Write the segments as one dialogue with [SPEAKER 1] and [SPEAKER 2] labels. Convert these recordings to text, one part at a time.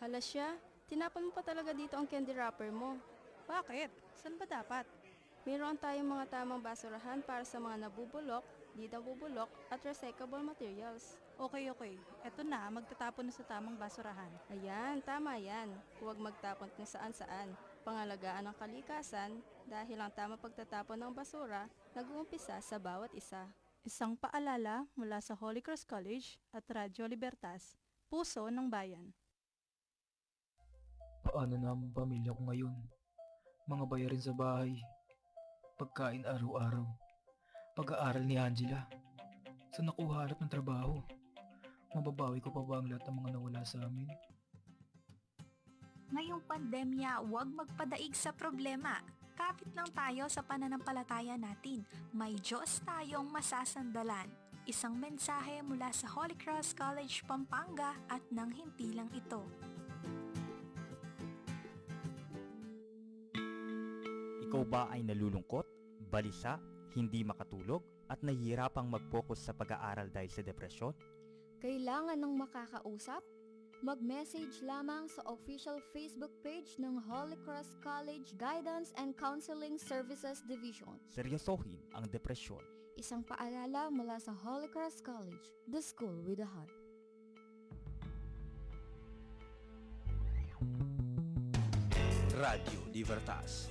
[SPEAKER 1] Hala siya, tinapon mo pa talaga dito ang candy wrapper mo.
[SPEAKER 2] Bakit? Saan ba dapat?
[SPEAKER 1] Mayroon tayong mga tamang basurahan para sa mga nabubulok, di nabubulok at recyclable materials.
[SPEAKER 2] Okay, okay. Eto na, magtatapon na sa tamang basurahan.
[SPEAKER 1] Ayan, tama yan. Huwag magtapon kung saan-saan. Pangalagaan ang kalikasan dahil ang tamang pagtatapon ng basura nag-uumpisa sa bawat isa.
[SPEAKER 2] Isang paalala mula sa Holy Cross College at Radyo Libertas, Puso ng Bayan.
[SPEAKER 3] Paano na ang pamilya ko ngayon? Mga bayarin sa bahay. Pagkain araw-araw. Pag-aaral ni Angela. Saan ako hanap ng trabaho? Mababawi ko pa ba ang lahat ng mga nawala sa amin?
[SPEAKER 4] Ngayong pandemya, huwag magpadaig sa problema. Kapit lang tayo sa pananampalataya natin. May Diyos tayong masasandalan. Isang mensahe mula sa Holy Cross College Pampanga at nang himpilang ito.
[SPEAKER 5] Ikaw ba ay nalulungkot, balisa, hindi makatulog, at nahihirapang mag-focus sa pag-aaral dahil sa depresyon?
[SPEAKER 6] Kailangan ng makakausap? Mag-message lamang sa official Facebook page ng Holy Cross College Guidance and Counseling Services Division.
[SPEAKER 5] Seryosohin ang depresyon.
[SPEAKER 6] Isang paalala mula sa Holy Cross College, the school with a heart.
[SPEAKER 7] Radio Libertas,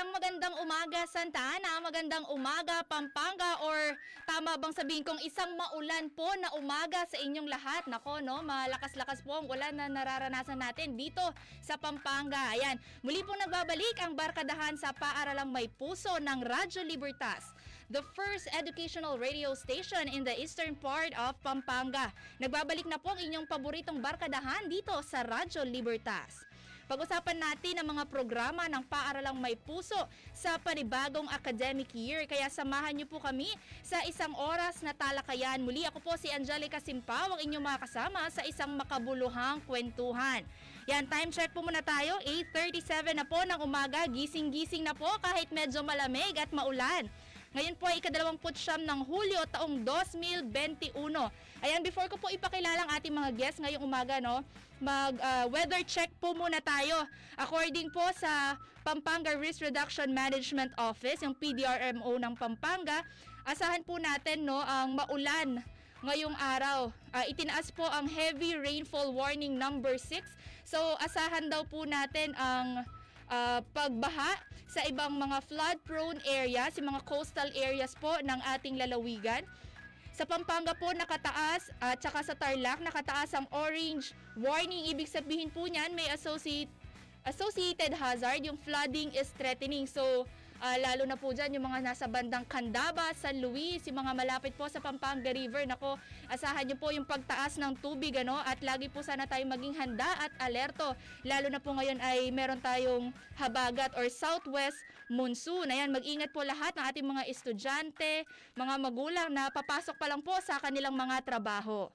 [SPEAKER 8] Isang magandang umaga Santa Ana, magandang umaga Pampanga or tama bang sabihin kong isang maulan po na umaga sa inyong lahat. Nako no, malakas-lakas po ang ulan na nararanasan natin dito sa Pampanga. Ayan, muli po nagbabalik ang barkadahan sa paaralang may puso ng Radyo Libertas the first educational radio station in the eastern part of Pampanga. Nagbabalik na po ang inyong paboritong barkadahan dito sa Radyo Libertas. Pag-usapan natin ang mga programa ng paaralang may puso sa panibagong academic year. Kaya samahan niyo po kami sa isang oras na talakayan. Muli ako po si Angelica Simpaw, ang inyong mga kasama sa isang makabuluhang kwentuhan. Yan, time check po muna tayo. 8.37 na po ng umaga. Gising-gising na po kahit medyo malamig at maulan. Ngayon po ay ikadalawamput siyam ng Hulyo taong 2021. Ayan, before ko po ipakilala ang ating mga guests ngayong umaga, no, mag uh, weather check po muna tayo. According po sa Pampanga Risk Reduction Management Office, yung PDRMO ng Pampanga, asahan po natin no ang maulan ngayong araw. Uh, itinaas po ang heavy rainfall warning number 6. So asahan daw po natin ang uh, pagbaha sa ibang mga flood-prone areas, yung mga coastal areas po ng ating lalawigan. Sa Pampanga po nakataas at uh, saka sa Tarlac nakataas ang orange warning. Ibig sabihin po niyan may associate, associated hazard, yung flooding is threatening. So uh, lalo na po dyan yung mga nasa bandang Candaba, San Luis, yung mga malapit po sa Pampanga River. Nako, asahan nyo po yung pagtaas ng tubig ano, at lagi po sana tayo maging handa at alerto. Lalo na po ngayon ay meron tayong habagat or southwest monsoon. Ayan, mag-ingat po lahat ng ating mga estudyante, mga magulang na papasok pa lang po sa kanilang mga trabaho.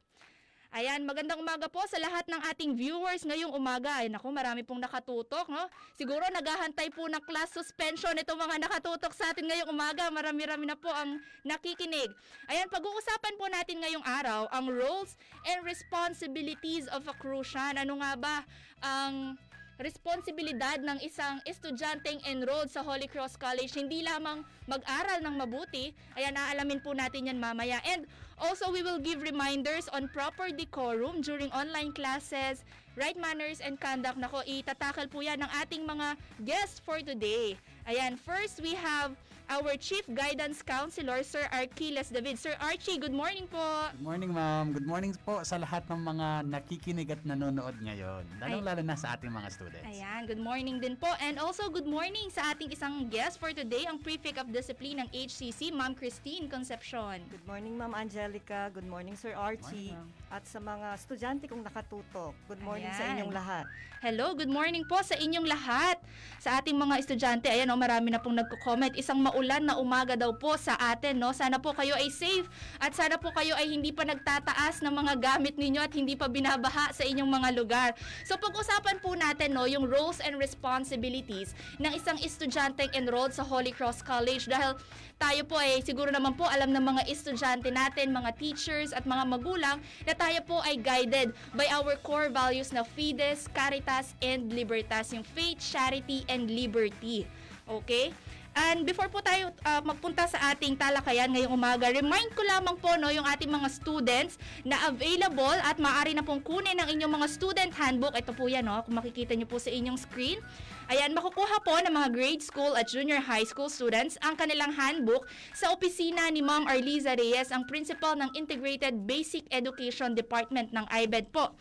[SPEAKER 8] Ayan, magandang umaga po sa lahat ng ating viewers ngayong umaga. Ay naku, marami pong nakatutok, no? Siguro naghahantay po ng class suspension itong mga nakatutok sa atin ngayong umaga. Marami-rami na po ang nakikinig. Ayan, pag-uusapan po natin ngayong araw ang roles and responsibilities of a Crucian. Ano nga ba ang responsibilidad ng isang estudyanteng enrolled sa Holy Cross College hindi lamang mag-aral ng mabuti, ayan naalamin po natin yan mamaya. And also we will give reminders on proper decorum during online classes, right manners and conduct. Nako, itatakal po yan ng ating mga guests for today. Ayan, first we have our Chief Guidance Counselor, Sir Archiles David. Sir Archie, good morning po.
[SPEAKER 9] Good morning, ma'am. Good morning po sa lahat ng mga nakikinig at nanonood ngayon. Lalong-lalo na sa ating mga students.
[SPEAKER 8] Ayan, good morning din po. And also, good morning sa ating isang guest for today, ang Prefect of Discipline ng HCC, Ma'am Christine Concepcion.
[SPEAKER 10] Good morning, Ma'am Angelica. Good morning, Sir Archie.
[SPEAKER 9] Morning,
[SPEAKER 10] at sa mga estudyante kong nakatutok. Good morning sa
[SPEAKER 8] Ayan.
[SPEAKER 10] inyong lahat.
[SPEAKER 8] Hello, good morning po sa inyong lahat. Sa ating mga estudyante, ayan oh, marami na pong nagko-comment. Isang maulan na umaga daw po sa atin, no? Sana po kayo ay safe at sana po kayo ay hindi pa nagtataas ng mga gamit ninyo at hindi pa binabaha sa inyong mga lugar. So pag-usapan po natin, no, yung roles and responsibilities ng isang estudyanteng enrolled sa Holy Cross College dahil tayo po ay siguro naman po alam ng mga estudyante natin, mga teachers at mga magulang na tayo po ay guided by our core values na Fides, Caritas, and Libertas, yung faith, charity, and liberty. Okay? And before po tayo uh, magpunta sa ating talakayan ngayong umaga, remind ko lamang po no, yung ating mga students na available at maaari na pong kunin ang inyong mga student handbook. Ito po yan, no, kung makikita nyo po sa inyong screen. Ayan, makukuha po ng mga grade school at junior high school students ang kanilang handbook sa opisina ni Ma'am Arliza Reyes, ang principal ng Integrated Basic Education Department ng IBED po.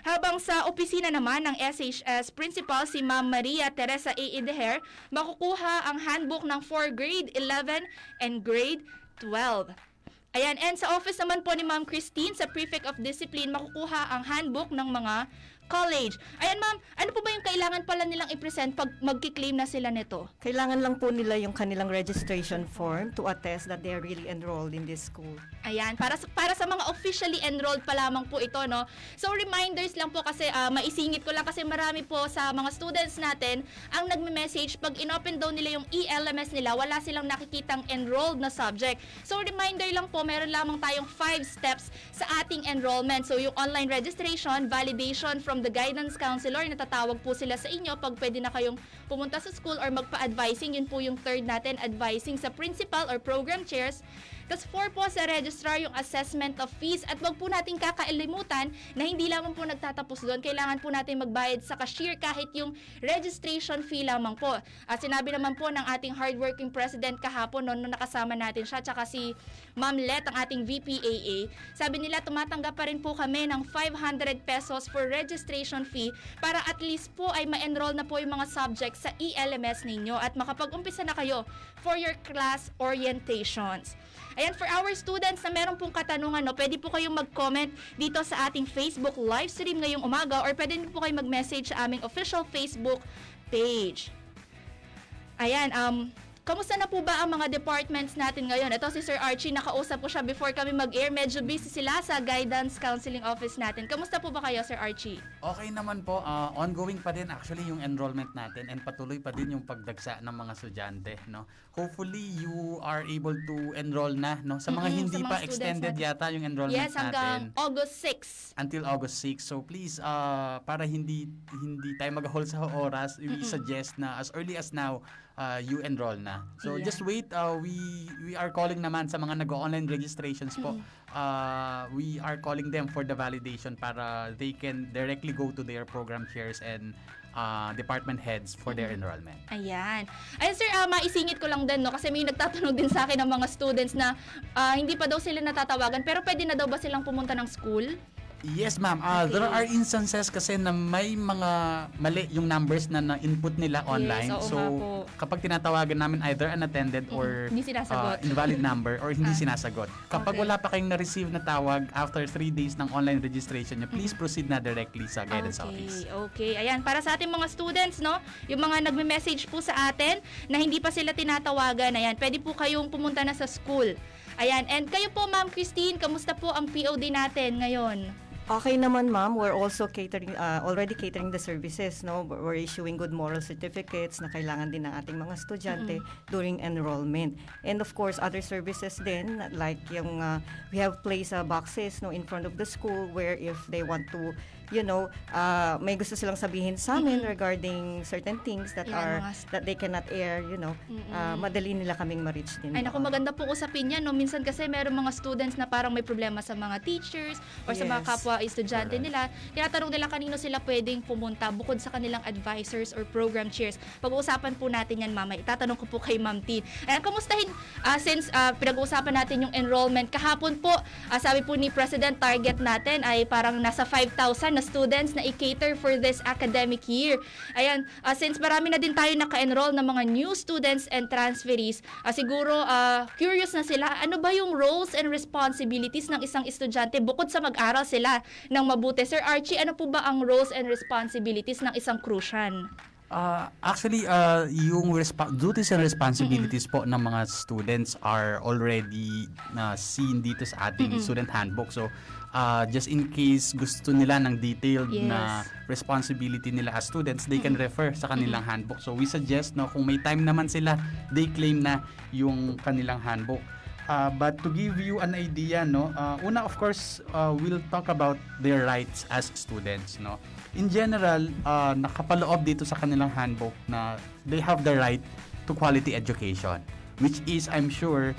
[SPEAKER 8] Habang sa opisina naman ng SHS Principal si Ma'am Maria Teresa A. Ideher, makukuha ang handbook ng 4 grade 11 and grade 12. Ayan, and sa office naman po ni Ma'am Christine sa Prefect of Discipline, makukuha ang handbook ng mga college. Ayan ma'am, ano po ba yung kailangan pala nilang i-present pag magki-claim na sila nito?
[SPEAKER 10] Kailangan lang po nila yung kanilang registration form to attest that they are really enrolled in this school.
[SPEAKER 8] Ayan, para sa, para sa mga officially enrolled pa lamang po ito, no? So, reminders lang po kasi, ah, maisingit ko lang kasi marami po sa mga students natin ang nagme-message pag inopen daw nila yung ELMS nila, wala silang nakikitang enrolled na subject. So, reminder lang po, meron lamang tayong 5 steps sa ating enrollment. So, yung online registration, validation from the guidance counselor, natatawag po sila sa inyo pag pwede na kayong pumunta sa school or magpa-advising. Yun po yung third natin, advising sa principal or program chairs. Tapos four po sa registrar yung assessment of fees at wag po natin kakailimutan na hindi lamang po nagtatapos doon. Kailangan po natin magbayad sa cashier kahit yung registration fee lamang po. At sinabi naman po ng ating hardworking president kahapon noon nung nakasama natin siya tsaka si Ma'am Let ang ating VPAA. Sabi nila tumatanggap pa rin po kami ng 500 pesos for registration fee para at least po ay ma-enroll na po yung mga subjects sa ELMS ninyo at makapag-umpisa na kayo for your class orientations. Ayan, for our students na meron pong katanungan, no, pwede po kayong mag-comment dito sa ating Facebook live stream ngayong umaga or pwede po kayo mag-message sa aming official Facebook page. Ayan, um, Kamusta na po ba ang mga departments natin ngayon? Ito si Sir Archie, nakausap ko siya before kami mag-air. Medyo busy sila sa guidance counseling office natin. Kamusta po ba kayo, Sir Archie?
[SPEAKER 9] Okay naman po, ah, ongoing pa din actually yung enrollment natin and patuloy pa din yung pagdagsa ng mga estudyante, no. Hopefully you are able to enroll na, no. Sa mga
[SPEAKER 8] Mm-mm,
[SPEAKER 9] hindi
[SPEAKER 8] sa mga
[SPEAKER 9] pa extended
[SPEAKER 8] natin.
[SPEAKER 9] yata yung enrollment
[SPEAKER 8] Yes, hanggang
[SPEAKER 9] natin
[SPEAKER 8] August 6.
[SPEAKER 9] until August 6. So please uh, para hindi hindi tayo mag-hold sa oras, we suggest na as early as now uh, you enroll na. So
[SPEAKER 8] Yeah.
[SPEAKER 9] just wait, uh, we we are calling naman sa mga nag-online registrations po. Uh, we are calling them for the validation para they can directly go to their program chairs and uh, department heads for their enrollment.
[SPEAKER 8] Ayan. Ay sir, ah, maisingit ko lang din no kasi may nagtatanong din sa akin ng mga students na ah, hindi pa daw sila natatawagan pero pwede na daw ba silang pumunta ng school?
[SPEAKER 9] Yes, ma'am. Uh, There
[SPEAKER 8] Okay.
[SPEAKER 9] are instances kasi na may mga mali yung numbers na na-input nila online.
[SPEAKER 8] oo
[SPEAKER 9] so, kapag tinatawagan namin either unattended or
[SPEAKER 8] hindi
[SPEAKER 9] uh, invalid number or hindi
[SPEAKER 8] Ah.
[SPEAKER 9] sinasagot. Kapag
[SPEAKER 8] Okay.
[SPEAKER 9] wala pa kayong na-receive na tawag after 3 days ng online registration nyo, please proceed na directly sa guidance office.
[SPEAKER 8] Okay, okay. Ayan, para sa ating mga students, no, yung mga nagme-message po sa atin na hindi pa sila tinatawagan, ayan, pwede po kayong pumunta na sa school. Ayan, and kayo po, Ma'am Christine, kamusta po ang POD natin ngayon?
[SPEAKER 10] Okay naman ma'am, we're also catering, uh, already catering the services, no? We're issuing good moral certificates na kailangan din ng ating mga estudyante during enrollment. And of course, other services din, like yung, uh, we have placed uh, boxes no, in front of the school where if they want to, you know, uh, may gusto silang sabihin sa amin regarding certain things that
[SPEAKER 8] Yan,
[SPEAKER 10] are,
[SPEAKER 8] mga
[SPEAKER 10] that they cannot air, you know, uh, madali nila kaming ma-reach din.
[SPEAKER 8] Ay, naku, maganda pong usapin yan, no? Minsan kasi meron mga students na parang may problema sa mga teachers or sa mga
[SPEAKER 10] Yes.
[SPEAKER 8] kapwa estudyante nila, tinatanong nila kanino sila pwedeng pumunta bukod sa kanilang advisors or program chairs. Pag-uusapan po natin yan mamaya. Itatanong ko po kay Ma'am Tin. Ayan, kamustahin, ah, since ah, pinag-uusapan natin yung enrollment, kahapon po, ah, sabi po ni President, target natin ay parang nasa 5,000 na students na i-cater for this academic year. Ayan, ah, since marami na din tayo naka-enroll ng mga new students and transferees, ah, siguro ah, curious na sila, ano ba yung roles and responsibilities ng isang estudyante bukod sa mag-aral sila ng mabuti? Sir Archie, ano po ba ang roles and responsibilities ng isang Crucian?
[SPEAKER 9] Uh, actually, uh, yung resp- duties and responsibilities po ng mga students are already na seen dito sa ating student handbook. So, uh, just in case gusto nila ng detailed na
[SPEAKER 8] Yes.
[SPEAKER 9] responsibility nila as students, they can refer sa kanilang handbook. So, we suggest no kung may time naman sila, they claim na yung kanilang handbook. Uh, but to give you an idea, no, uh, una of course, uh, we'll talk about their rights as students, no. In general, uh, nakapaloob dito sa kanilang handbook na they have the right to quality education, which is, I'm sure,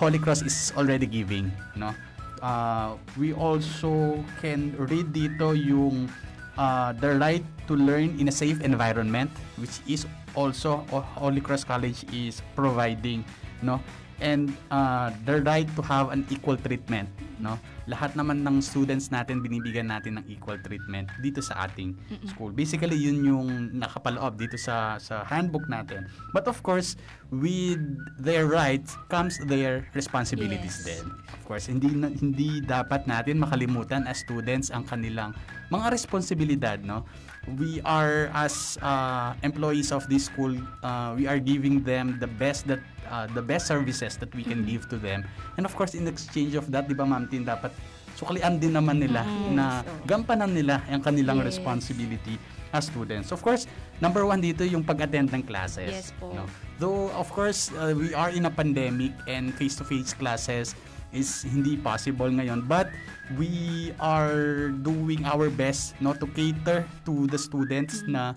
[SPEAKER 9] Holy Cross is already giving, no. Uh, we also can read dito yung uh, the right to learn in a safe environment, which is also uh, Holy Cross College is providing, no? And uh, the right to have an equal treatment no? Lahat naman ng students natin binibigyan natin ng equal treatment dito sa ating
[SPEAKER 8] Mm-mm.
[SPEAKER 9] school. Basically yun yung nakapaloob dito sa sa handbook natin. But of course with their rights comes their responsibilities
[SPEAKER 8] Yes.
[SPEAKER 9] din. Of course hindi na- hindi dapat natin makalimutan as students ang kanilang mga responsibilidad no? We are as uh, employees of this school uh, we are giving them the best that uh, the best services that we can give to them. And of course in exchange of that di ba ma'am Tin dapat sukalian din naman nila
[SPEAKER 8] Mhm.
[SPEAKER 9] na gampanan nila ang kanilang
[SPEAKER 8] Yes.
[SPEAKER 9] responsibility as students of course number one dito yung pag-attend ng classes
[SPEAKER 8] Yes po.
[SPEAKER 9] no? though of course uh, we are in a pandemic and face-to-face classes is hindi possible ngayon but we are doing our best no to cater to the students na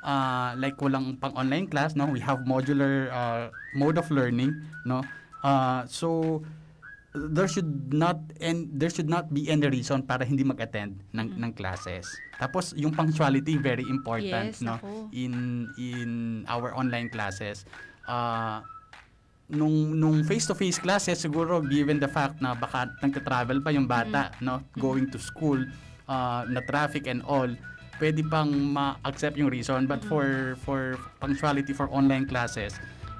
[SPEAKER 9] uh, like walang pang online class no we have modular uh, mode of learning no uh, so there should not and there should not be any reason para hindi mag-attend ng ng classes. Tapos yung punctuality very important
[SPEAKER 8] Yes,
[SPEAKER 9] no?
[SPEAKER 8] nako.
[SPEAKER 9] in in our online classes uh, nung nung face-to-face classes siguro given the fact na baka nagta-travel pa yung bata no? Going to school uh, na traffic and all pwede pang ma-accept yung reason. But for for punctuality for online classes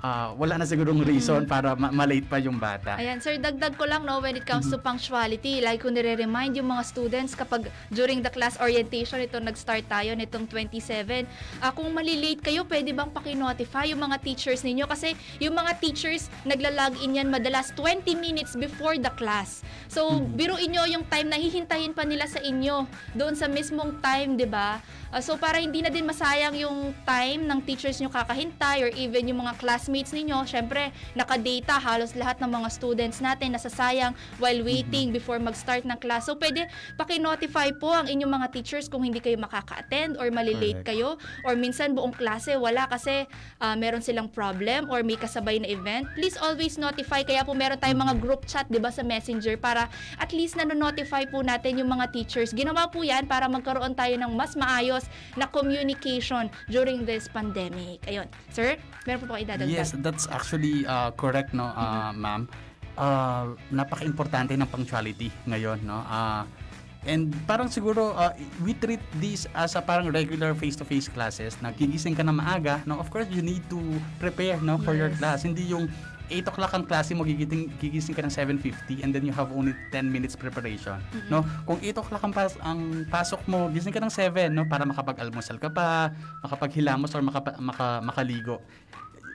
[SPEAKER 9] uh, wala na sigurong reason para ma- ma-late pa yung bata
[SPEAKER 8] Ayan, sir, dagdag ko lang, no, when it comes to punctuality, like kung nire-remind yung mga students kapag during the class orientation, ito nag-start tayo nitong 27, ah, kung malilate kayo, pwede bang pakinotify yung mga teachers ninyo? Kasi yung mga teachers, nagla-log in yan madalas 20 minutes before the class. So, biruin nyo yung time na hihintayin pa nila sa inyo doon sa mismong time, di ba? Ah, so, para hindi na din masayang yung time ng teachers nyo kakahintay or even yung mga classmates ninyo, syempre, naka-data halos lahat ng mga students natin nasasayang while waiting before mag-start ng class. So, pwede paki-notify po ang inyong mga teachers kung hindi kayo makaka-attend or malilate
[SPEAKER 9] Correct.
[SPEAKER 8] kayo or minsan buong klase wala kasi ah, meron silang problem or may kasabay na event. Please always notify. Kaya po meron tayong mga group chat, 'di ba, sa Messenger para at least nano-notify po natin yung mga teachers. Ginawa po 'yan para magkaroon tayo ng mas maayos na communication during this pandemic. Ayun. Sir, meron po po kayo idadagdag?
[SPEAKER 9] Yes, that's actually uh, correct no, uh, ma'am. Uh, napaka-importante ng punctuality ngayon, no. Uh, and parang siguro uh, we treat this as a parang regular face-to-face classes. Nagigising ka na maaga, no. Of course, you need to prepare no for your
[SPEAKER 8] Yes.
[SPEAKER 9] class. Hindi yung 8 o'clock ang klase mo, gigising, gigising ka ng 7.50 and then you have only 10 minutes preparation. No? Kung 8 o'clock ang, pas- ang pasok mo, gising ka ng 7 no? para makapag-almusal ka pa, makapaghilamos or makapa- maka- makaligo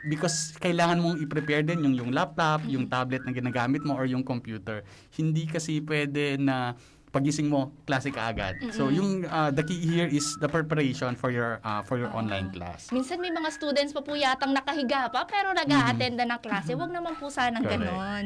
[SPEAKER 9] because kailangan mong i-prepare din yung yung laptop, yung tablet na ginagamit mo or yung computer. Hindi kasi pwede na pagising mo klase ka agad. So
[SPEAKER 8] Mm-mm.
[SPEAKER 9] yung uh, the key here is the preparation for your uh, for your online class.
[SPEAKER 8] Minsan may mga students pa po yatang nakahiga pa pero nag-a-attend na ng klase. Huwag naman po sanang
[SPEAKER 9] Correct.
[SPEAKER 8] ganon.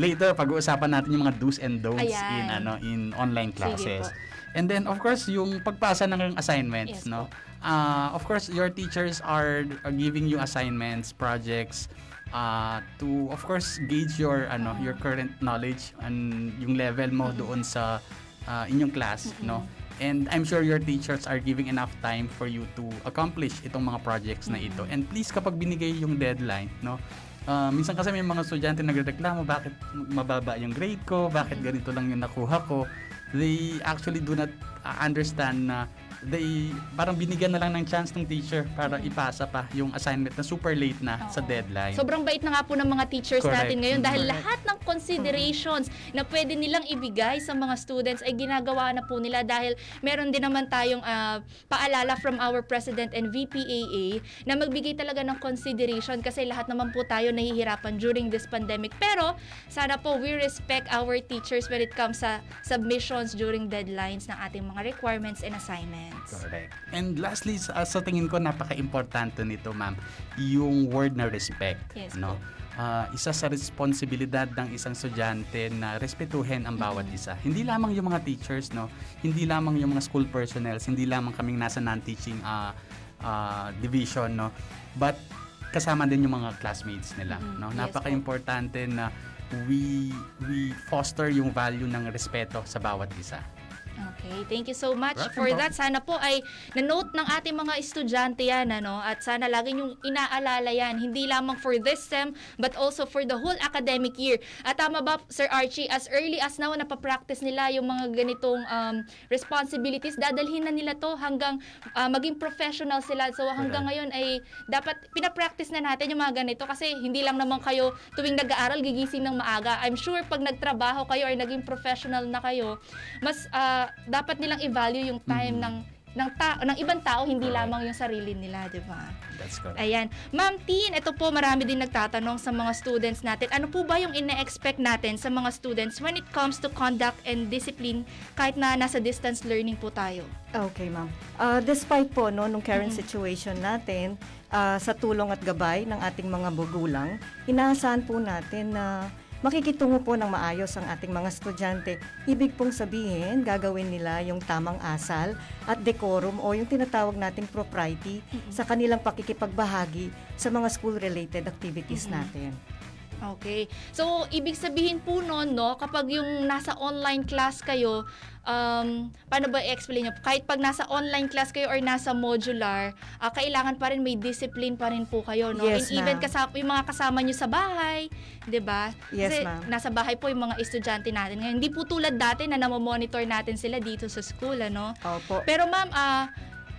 [SPEAKER 9] Later pag-uusapan natin yung mga do's and don'ts
[SPEAKER 8] Ayan.
[SPEAKER 9] in ano in online classes.
[SPEAKER 8] po.
[SPEAKER 9] And then of course yung pagpasa ng
[SPEAKER 8] Yes
[SPEAKER 9] assignments, no. Uh, of course your teachers are, are giving you assignments, projects uh, to of course gauge your ano your current knowledge and yung level mo doon sa uh, inyong class, no? And I'm sure your teachers are giving enough time for you to accomplish itong mga projects na ito. And please kapag binigay yung deadline, no? Uh, minsan kasi may mga estudyante nagrereklamo bakit mababa yung grade ko, bakit ganito lang yung nakuha ko. They actually do not uh, understand na they parang binigyan na lang ng chance ng teacher para ipasa pa yung assignment na super late na sa
[SPEAKER 8] Oo.
[SPEAKER 9] deadline.
[SPEAKER 8] Sobrang bait na nga po ng mga teachers
[SPEAKER 9] Correct.
[SPEAKER 8] natin ngayon dahil
[SPEAKER 9] Correct.
[SPEAKER 8] lahat ng considerations na pwede nilang ibigay sa mga students ay ginagawa na po nila dahil meron din naman tayong ah, paalala from our President and VPAA na magbigay talaga ng consideration kasi lahat naman po tayo nahihirapan during this pandemic. Pero sana po we respect our teachers when it comes sa submissions during deadlines ng ating mga requirements and assignments.
[SPEAKER 9] Correct. And lastly, sa, sa tingin ko napaka-importante nito, ma'am, yung word na respect,
[SPEAKER 8] Yes
[SPEAKER 9] no? Ah, isa sa responsibilidad ng isang estudyante na respetuhin ang bawat isa. Hindi lamang yung mga teachers, no? Hindi lamang yung mga school personnel, hindi lamang kaming nasa non-teaching ah, ah, division, no? But kasama din yung mga classmates nila,
[SPEAKER 8] Mhm.
[SPEAKER 9] no?
[SPEAKER 8] Po.
[SPEAKER 9] Napaka-importante na we we foster yung value ng respeto sa bawat isa.
[SPEAKER 8] Okay, thank you so much
[SPEAKER 9] Welcome
[SPEAKER 8] for
[SPEAKER 9] po.
[SPEAKER 8] that. Sana po ay na-note ng ating mga estudyante yan, ano, at sana lagi yung inaalala yan, hindi lamang for this sem, but also for the whole academic year. At tama ba, Sir Archie, as early as now, napapractice nila yung mga ganitong um, responsibilities, dadalhin na nila to hanggang ah, maging professional sila. So hanggang ngayon ay dapat pinapractice na natin yung mga ganito kasi hindi lang naman kayo tuwing nag-aaral gigising ng maaga. I'm sure pag nagtrabaho kayo or naging professional na kayo, mas ah, dapat nilang i-value yung time
[SPEAKER 9] Mhm.
[SPEAKER 8] ng ng ta- ng ibang tao, hindi
[SPEAKER 9] Correct.
[SPEAKER 8] lamang yung sarili nila, 'di ba?
[SPEAKER 9] That's correct.
[SPEAKER 8] Ayan. Ma'am Tin, ito po marami din nagtatanong sa mga students natin. Ano po ba yung ine-expect natin sa mga students when it comes to conduct and discipline kahit na nasa distance learning po tayo?
[SPEAKER 10] Okay, ma'am. Uh, despite po no, nung current
[SPEAKER 8] Mhm.
[SPEAKER 10] situation natin, uh, sa tulong at gabay ng ating mga magulang, inaasahan po natin na makikitungo po ng maayos ang ating mga estudyante. Ibig pong sabihin, gagawin nila yung tamang asal at decorum o yung tinatawag nating propriety sa kanilang pakikipagbahagi sa mga school-related activities
[SPEAKER 8] Mhm.
[SPEAKER 10] natin.
[SPEAKER 8] Okay. So, ibig sabihin po noon, no, kapag yung nasa online class kayo, um, paano ba i-explain nyo? Kahit pag nasa online class kayo or nasa modular, ah, kailangan pa rin may discipline pa rin po kayo, no?
[SPEAKER 10] Yes,
[SPEAKER 8] And even kasama, yung mga kasama nyo sa bahay, 'di ba?
[SPEAKER 10] Yes,
[SPEAKER 8] Kasi
[SPEAKER 10] ma'am.
[SPEAKER 8] nasa bahay po yung mga estudyante natin ngayon. Hindi po tulad dati na namomonitor natin sila dito sa school, ano?
[SPEAKER 10] Opo.
[SPEAKER 8] Pero ma'am, ah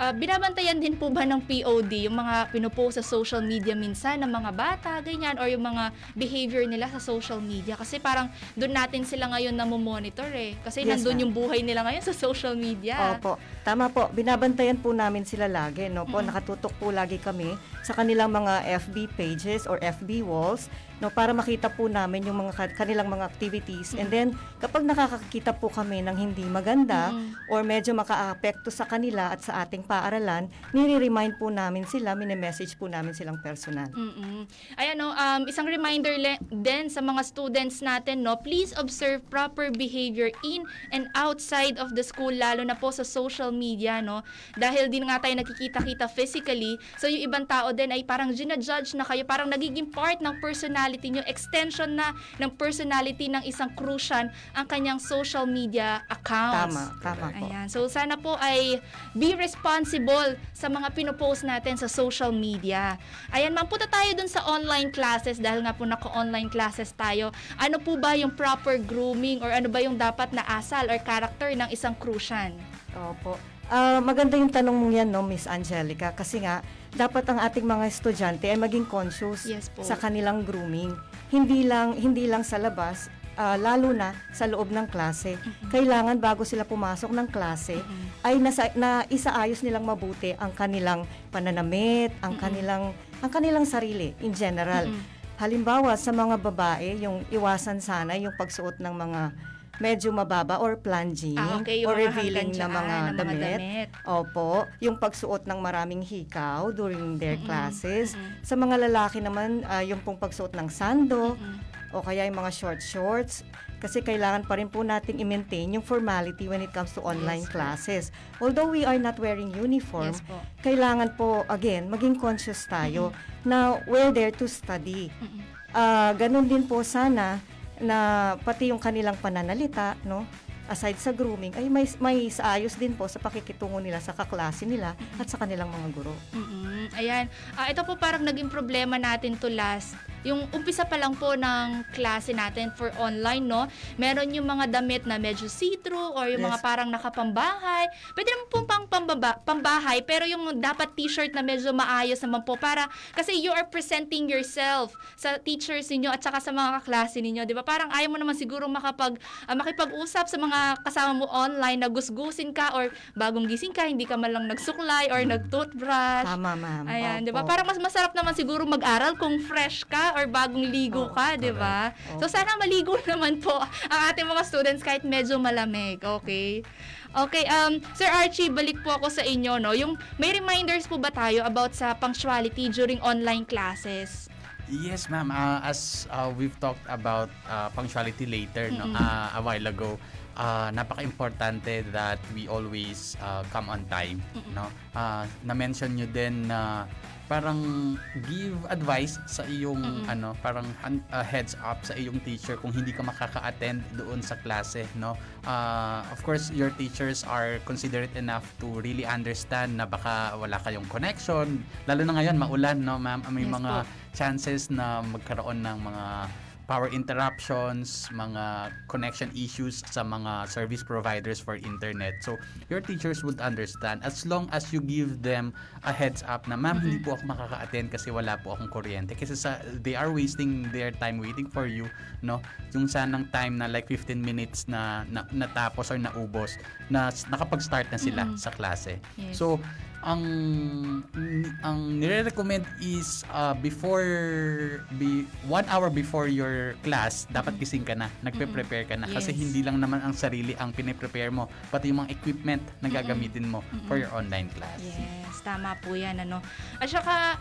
[SPEAKER 8] ah, binabantayan din po ba ng POD yung mga pinupost sa social media minsan ng mga bata, ganyan, or yung mga behavior nila sa social media? Kasi parang doon natin sila ngayon na monitor eh. Kasi
[SPEAKER 10] Yes,
[SPEAKER 8] nandun yung buhay nila ngayon sa social media.
[SPEAKER 10] Opo, tama po. Binabantayan po namin sila lagi, no po.
[SPEAKER 8] Mm-mm.
[SPEAKER 10] Nakatutok po lagi kami sa kanilang mga FB pages or FB walls, no para makita po namin yung mga ka- kanilang mga activities. And then kapag nakakakita po kami ng hindi maganda
[SPEAKER 8] Mm-mm.
[SPEAKER 10] or medyo makaapekto sa kanila at sa ating paaralan, nire-remind po namin sila, mini-message po namin silang personal.
[SPEAKER 8] Mm-mm. Ayan no, um, isang reminder le- din sa mga students natin, no, please observe proper behavior in and outside of the school, lalo na po sa social media, no, dahil din nga tayo nakikita-kita physically, so yung ibang tao din ay parang ginajudge na kayo, parang nagiging part ng personality nyo, extension na ng personality ng isang crucian ang kanyang social media accounts.
[SPEAKER 10] Tama, tama po.
[SPEAKER 8] Ayan. So sana po ay be responsible sa mga pinopost natin sa social media. Ayan, ma'am, punta tayo dun sa online classes dahil nga po naka-online classes tayo. Ano po ba yung proper grooming or ano ba yung dapat na asal or character ng isang crucian?
[SPEAKER 10] Opo. Ah, maganda yung tanong mong yan, no, Miss Angelica, kasi nga, dapat ang ating mga estudyante ay maging conscious
[SPEAKER 8] Yes po.
[SPEAKER 10] sa kanilang grooming. Hindi lang hindi lang sa labas, ah, lalo na sa loob ng klase. Kailangan bago sila pumasok ng klase ay nasa, na isaayos nilang mabuti ang kanilang pananamit, ang
[SPEAKER 8] Mm-mm.
[SPEAKER 10] kanilang ang kanilang sarili in general.
[SPEAKER 8] Mm-mm.
[SPEAKER 10] Halimbawa sa mga babae, yung iwasan sana yung pagsuot ng mga medyo mababa or plunging
[SPEAKER 8] Ah, okay,
[SPEAKER 10] or
[SPEAKER 8] mga
[SPEAKER 10] revealing na mga
[SPEAKER 8] dyan, na mga
[SPEAKER 10] damit.
[SPEAKER 8] damit.
[SPEAKER 10] Opo, yung pagsuot ng maraming hikaw during their
[SPEAKER 8] Mm-mm.
[SPEAKER 10] classes.
[SPEAKER 8] Mm-mm.
[SPEAKER 10] Sa mga lalaki naman, ah, yung pong pagsuot ng sando
[SPEAKER 8] Mm-mm.
[SPEAKER 10] o kaya yung mga short shorts. Kasi kailangan pa rin po nating i-maintain yung formality when it comes to online
[SPEAKER 8] Yes
[SPEAKER 10] classes. Although we are not wearing uniform,
[SPEAKER 8] Yes po.
[SPEAKER 10] kailangan po, again, maging conscious tayo na we're there to study.
[SPEAKER 8] Mm-mm.
[SPEAKER 10] Ah, ganun din po sana na pati yung kanilang pananalita, no? Aside sa grooming, ay may, may ayos din po sa pakikitungo nila sa kaklase nila at sa kanilang mga guro.
[SPEAKER 8] Mm-mm. Ayan. Ah, ito po parang naging problema natin to last. Yung umpisa pa lang po ng klase natin for online, no? Meron yung mga damit na medyo see-through or yung mga
[SPEAKER 10] Yes.
[SPEAKER 8] parang nakapambahay. Pwede naman po pang pambaba, pambahay, pero yung dapat t-shirt na medyo maayos naman po para kasi you are presenting yourself sa teachers ninyo at saka sa mga kaklase ninyo, 'di ba? Parang ayaw mo naman siguro makapag ah, makipag-usap sa mga kasama mo online na gusgusin ka or bagong gising ka, hindi ka man lang nagsuklay or nag-toothbrush.
[SPEAKER 10] Tama, ma'am.
[SPEAKER 8] Ayan, 'di ba? Parang mas masarap naman siguro mag-aral kung fresh ka or bagong ligo ka, 'di ba? So sana maligo naman po ang ating mga students kahit medyo malamig, okay? Okay, um Sir Archie, balik po ako sa inyo, no. Yung may reminders po ba tayo about sa punctuality during online classes?
[SPEAKER 9] Yes, ma'am. Uh, as uh, we've talked about uh, punctuality later, no,
[SPEAKER 8] Mm-mm.
[SPEAKER 9] uh, a while ago, uh, napaka-importante that we always uh, come on time, no? Uh, na-mention nyo din na parang give advice sa iyong
[SPEAKER 8] Mm-mm.
[SPEAKER 9] ano parang uh, heads up sa iyong teacher kung hindi ka makaka-attend doon sa klase no uh, of course your teachers are considerate enough to really understand na baka wala kayong connection lalo na ngayon maulan no ma'am may
[SPEAKER 8] Yes
[SPEAKER 9] mga
[SPEAKER 8] po.
[SPEAKER 9] chances na magkaroon ng mga power interruptions, mga connection issues sa mga service providers for internet. So, your teachers would understand as long as you give them a heads up na, ma'am, hindi po ako makaka-attend kasi wala po akong kuryente. Kasi sa, they are wasting their time waiting for you, no? Yung sanang time na like 15 minutes na, na natapos or naubos, na nakapag-start na sila
[SPEAKER 8] Mm-mm.
[SPEAKER 9] sa klase.
[SPEAKER 8] Yes.
[SPEAKER 9] So, ang ang nire-recommend is uh, before be one hour before your class dapat gising ka na nagpe-prepare ka na. Kasi
[SPEAKER 8] Yes.
[SPEAKER 9] hindi lang naman ang sarili ang pine-prepare mo pati yung mga equipment na gagamitin mo for your online class.
[SPEAKER 8] Yes, tama po yan, ano. At saka,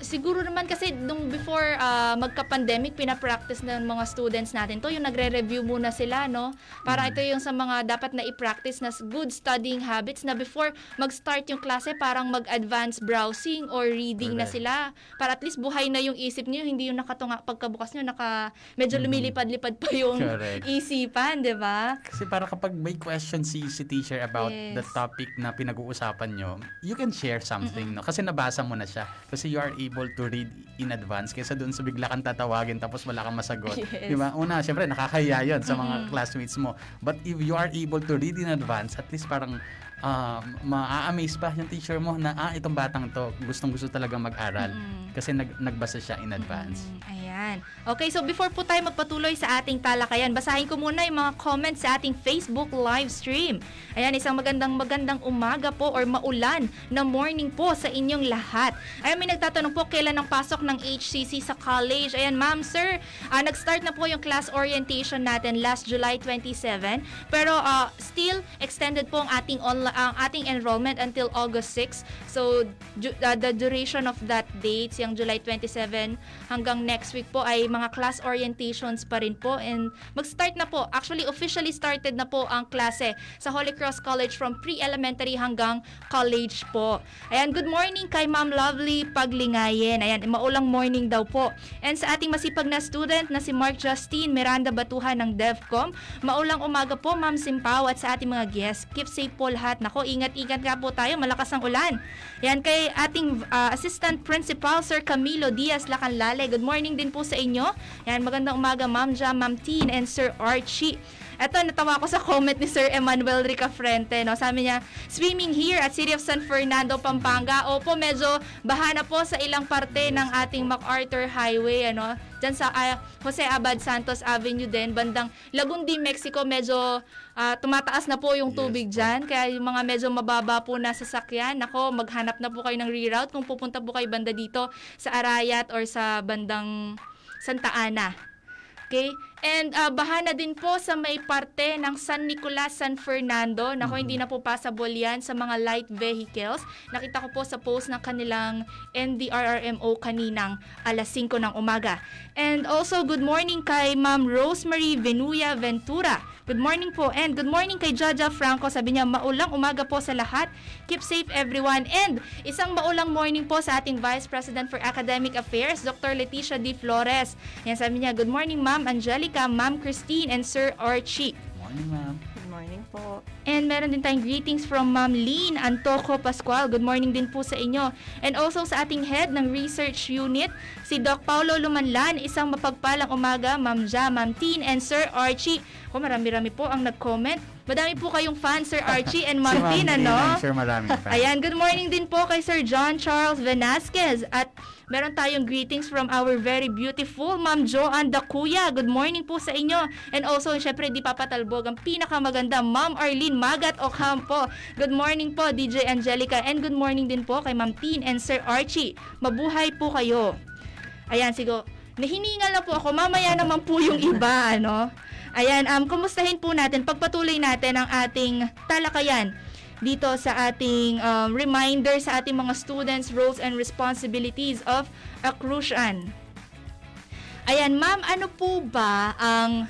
[SPEAKER 8] siguro naman kasi nung before ah, magka-pandemic, pinapractice na ng mga students natin to, yung nagre-review muna sila, no? Para ito yung sa mga dapat na i-practice na good studying habits na before mag-start yung klase, parang mag-advance browsing or reading na
[SPEAKER 9] Correct.
[SPEAKER 8] sila. Para at least buhay na yung isip niyo, hindi yung nakatunga, pagkabukas niyo, naka, medyo lumilipad-lipad pa yung
[SPEAKER 9] Correct.
[SPEAKER 8] isipan, di ba?
[SPEAKER 9] Kasi para kapag may question si si teacher about the
[SPEAKER 8] Yes.
[SPEAKER 9] topic na pinag-uusapan nyo, you can share something, no? Kasi nabasa mo na siya. Kasi you are able to read in advance kaysa doon sa bigla kang tatawagin tapos wala kang masagot.
[SPEAKER 8] Yes.
[SPEAKER 9] Di ba? Una, syempre, nakakahiya yun sa mga
[SPEAKER 8] Mm-mm.
[SPEAKER 9] classmates mo. But if you are able to read in advance, at least parang ah, ma-amaze pa yung teacher mo na, ah, itong batang to, gustong-gusto talaga mag-aral.
[SPEAKER 8] Mm-mm.
[SPEAKER 9] Kasi nag nagbasa siya in advance.
[SPEAKER 8] Mm, ayan. Okay, so before po tayo magpatuloy sa ating talakayan, basahin ko muna yung mga comments sa ating Facebook live stream. Ayan, isang magandang magandang umaga po or maulan na morning po sa inyong lahat. Ayan, may nagtatanong po kailan ang pasok ng HCC sa college. Ayan, ma'am, sir, ah, nag-start na po yung class orientation natin last July 27. Pero ah, still extended po ang ating onla- ang ating enrollment until August 6. So ju- uh, the duration of that date, yung July 27 hanggang next week po ay mga class orientations pa rin po and mag-start na po. Actually, officially started na po ang klase sa Holy Cross College from pre-elementary hanggang college po. Ayan, good morning kay Ma'am Lovely Paglingayen. Ayan, maulang morning daw po. And sa ating masipag na student na si Mark Justine Miranda Batuhan ng DevCom, maulang umaga po Ma'am Simpaw at sa ating mga guests. Keep safe po lahat. Nako, ingat-ingat nga po tayo. Malakas ang ulan. Yan kay ating uh, Assistant Principal Sir Camilo Diaz Lacanlale. Good morning din po sa inyo. Yan, magandang umaga Ma'am Jam, Ma'am Teen, and Sir Archie. Eto, natawa ko sa comment ni Sir Emmanuel Ricafrente. No? Sabi niya, swimming here at City of San Fernando, Pampanga. Opo, medyo bahana po sa ilang parte ng ating MacArthur Highway. Ano? Diyan sa ah, Jose Abad Santos Avenue din, bandang Lagundi, Mexico, medyo ah, tumataas na po yung tubig dyan. Kaya yung mga medyo mababa po na sasakyan, nako, maghanap na po kayo ng reroute kung pupunta po kayo banda dito sa Arayat or sa bandang Santa Ana. Okay? And uh, bahana din po sa may parte ng San Nicolas, San Fernando. Nako, hindi na po passable yan sa mga light vehicles. Nakita ko po sa post ng kanilang NDRRMO kaninang alas 5 ng umaga. And also, good morning kay Ma'am Rosemary Venuya Ventura. Good morning po. And good morning kay Jaja Franco. Sabi niya, maulang umaga po sa lahat. Keep safe everyone. And isang maulang morning po sa ating Vice President for Academic Affairs, Dr. Leticia D. Flores. Yan sabi niya, good morning Ma'am Angelica, Ma'am Christine, and Sir Archie.
[SPEAKER 9] Morning, ma'am.
[SPEAKER 10] Good po.
[SPEAKER 8] And meron din tayong greetings from Ma'am Lean Antoco Pascual. Good morning din po sa inyo. And also sa ating head ng research unit, si Doc Paulo Lumanlan. Isang mapagpalang umaga, Ma'am Ja, Ma'am Teen, and Sir Archie. O, marami-rami po ang nag-comment. Madami po kayong fans, Sir Archie and Ma'am Teen, ano?
[SPEAKER 9] Sure maraming fans.
[SPEAKER 8] Ayan, good morning din po kay Sir John Charles Velasquez. At meron tayong greetings from our very beautiful Ma'am Joanne Dakuya. Good morning po sa inyo. And also, syempre, di papatalbog ang pinakamaganda, Ma'am Arlene Magat Ocampo. Good morning po, DJ Angelica. And good morning din po kay Ma'am Teen and Sir Archie. Mabuhay po kayo. Ayan, sigo. Nahiningal na po ako. Mamaya naman po yung iba, ano? Ayan, um, kumustahin po natin, pagpatuloy natin ang ating talakayan dito sa ating um, reminder sa ating mga students, roles and responsibilities of accrusion. Ayan, ma'am, ano po ba ang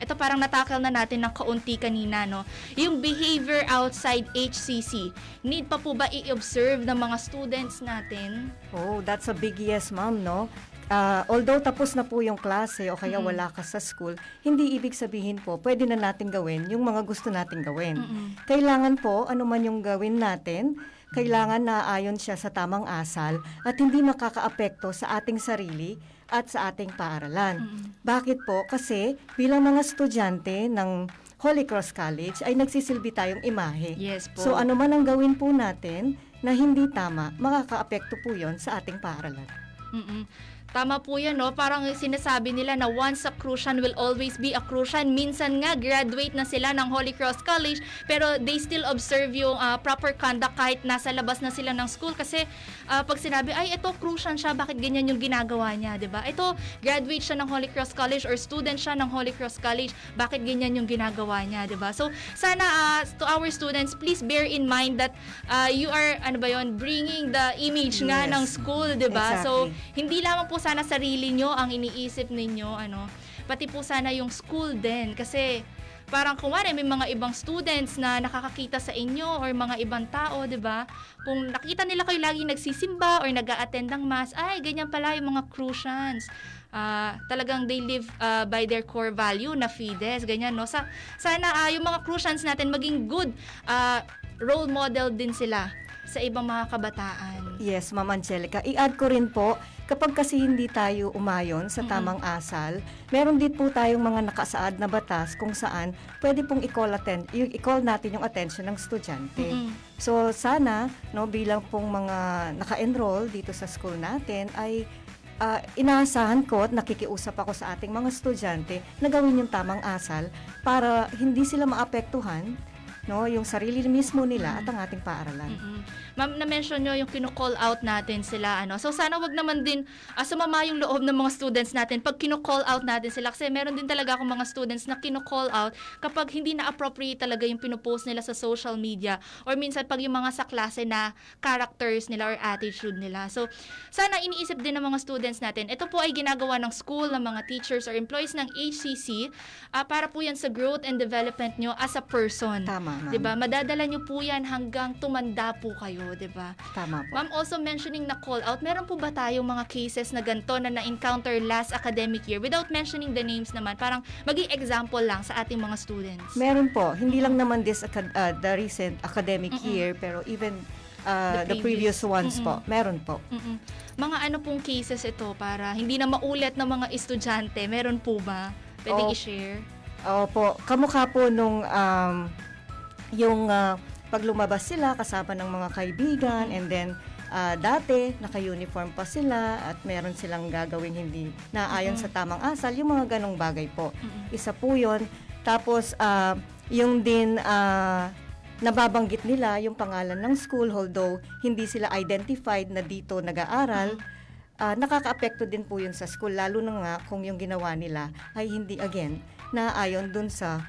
[SPEAKER 8] ito parang natakal na natin ng kaunti kanina, no? Yung behavior outside HCC. Need pa po ba i-observe ng mga students natin?
[SPEAKER 10] Oh, that's a big yes, ma'am, no? Ah, although tapos na po yung klase o kaya wala ka sa school, hindi ibig sabihin po pwede na natin gawin yung mga gusto nating gawin.
[SPEAKER 8] Mm-mm.
[SPEAKER 10] Kailangan po, ano man yung gawin natin, kailangan na ayon siya sa tamang asal at hindi makakaapekto sa ating sarili at sa ating paaralan.
[SPEAKER 8] Mm-mm.
[SPEAKER 10] Bakit po? Kasi bilang mga estudyante ng Holy Cross College ay nagsisilbi tayong imahe.
[SPEAKER 8] Yes po.
[SPEAKER 10] So ano man ang gawin po natin na hindi tama, makakaapekto po yon sa ating paaralan.
[SPEAKER 8] Mm-mm. Tama po yan, no? Parang sinasabi nila na once a Crucian will always be a Crucian. Minsan nga, graduate na sila ng Holy Cross College, pero they still observe yung ah, proper conduct kahit nasa labas na sila ng school. Kasi ah, pag sinabi, ay, ito Crucian siya, bakit ganyan yung ginagawa niya, 'di ba? Ito, graduate siya ng Holy Cross College or student siya ng Holy Cross College, bakit ganyan yung ginagawa niya, 'di ba? So, sana ah, to our students, please bear in mind that ah, you are, ano ba yon bringing the image nga
[SPEAKER 10] Yes.
[SPEAKER 8] ng school, 'di ba? So,
[SPEAKER 10] Exactly.
[SPEAKER 8] hindi lamang po sana sarili nyo ang iniisip ninyo, ano, pati po sana yung school din. Kasi, parang kuwari may mga ibang students na nakakakita sa inyo or mga ibang tao, 'di ba? Kung nakita nila kayo lagi nagsisimba or nag-a-attend ng mass, ay ganyan pala yung mga Crucians. Ah, talagang they live ah, by their core value na fides, ganyan no. Sa sana ah, yung mga Crucians natin maging good ah, role model din sila sa ibang mga kabataan.
[SPEAKER 10] Yes, Ma'am Angelica. I-add ko rin po, kapag kasi hindi tayo umayon sa tamang asal, meron din po tayong mga nakasaad na batas kung saan pwede pong i-call, atten- y- i-call natin yung attention ng estudyante. So sana, no, bilang pong mga naka-enroll dito sa school natin ay ah, inaasahan ko at nakikiusap ako sa ating mga estudyante na gawin yung tamang asal para hindi sila maapektuhan no, yung sarili mismo nila at ang ating paaralan.
[SPEAKER 8] Mm-mm. Ma'am, na-mention nyo yung kino-call out natin sila. Ano? So, sana wag naman din ah, sumama yung loob ng mga students natin pag kino-call out natin sila. Kasi meron din talaga akong mga students na kino-call out kapag hindi na appropriate talaga yung pinopost nila sa social media or minsan pag yung mga sa klase na characters nila or attitude nila. So, sana iniisip din ng mga students natin. Ito po ay ginagawa ng school, ng mga teachers or employees ng HCC ah, para po yan sa growth and development nyo as a person.
[SPEAKER 10] Tama,
[SPEAKER 8] 'Di ba? Madadala niyo po 'yan hanggang tumanda po kayo, 'di ba?
[SPEAKER 10] Tama po.
[SPEAKER 8] Ma'am also mentioning na call out, meron po ba tayong mga cases na ganito na na-encounter last academic year without mentioning the names naman? Parang maging example lang sa ating mga students.
[SPEAKER 10] Meron po. Hindi lang naman this uh, the recent academic
[SPEAKER 8] Mm-mm.
[SPEAKER 10] year, pero even uh,
[SPEAKER 8] The
[SPEAKER 10] the, previous,
[SPEAKER 8] previous.
[SPEAKER 10] ones
[SPEAKER 8] Mm-mm.
[SPEAKER 10] po. Meron po.
[SPEAKER 8] Mm-mm. Mga ano pong cases ito para hindi na maulit ng mga estudyante? Meron po ba? Pwedeng
[SPEAKER 10] Oh.
[SPEAKER 8] i-share?
[SPEAKER 10] Opo, kamukha po nung um, yung uh, pag lumabas sila kasama ng mga kaibigan and then uh, dati naka-uniform pa sila at meron silang gagawin hindi naayon
[SPEAKER 8] Mm-mm.
[SPEAKER 10] sa tamang asal, yung mga ganong bagay po.
[SPEAKER 8] Mm-mm.
[SPEAKER 10] Isa po yun. Tapos, uh, yung din uh, nababanggit nila yung pangalan ng school although hindi sila identified na dito nag-aaral. ah, nakakaapekto din po yun sa school lalo na nga kung yung ginawa nila ay hindi again naayon dun sa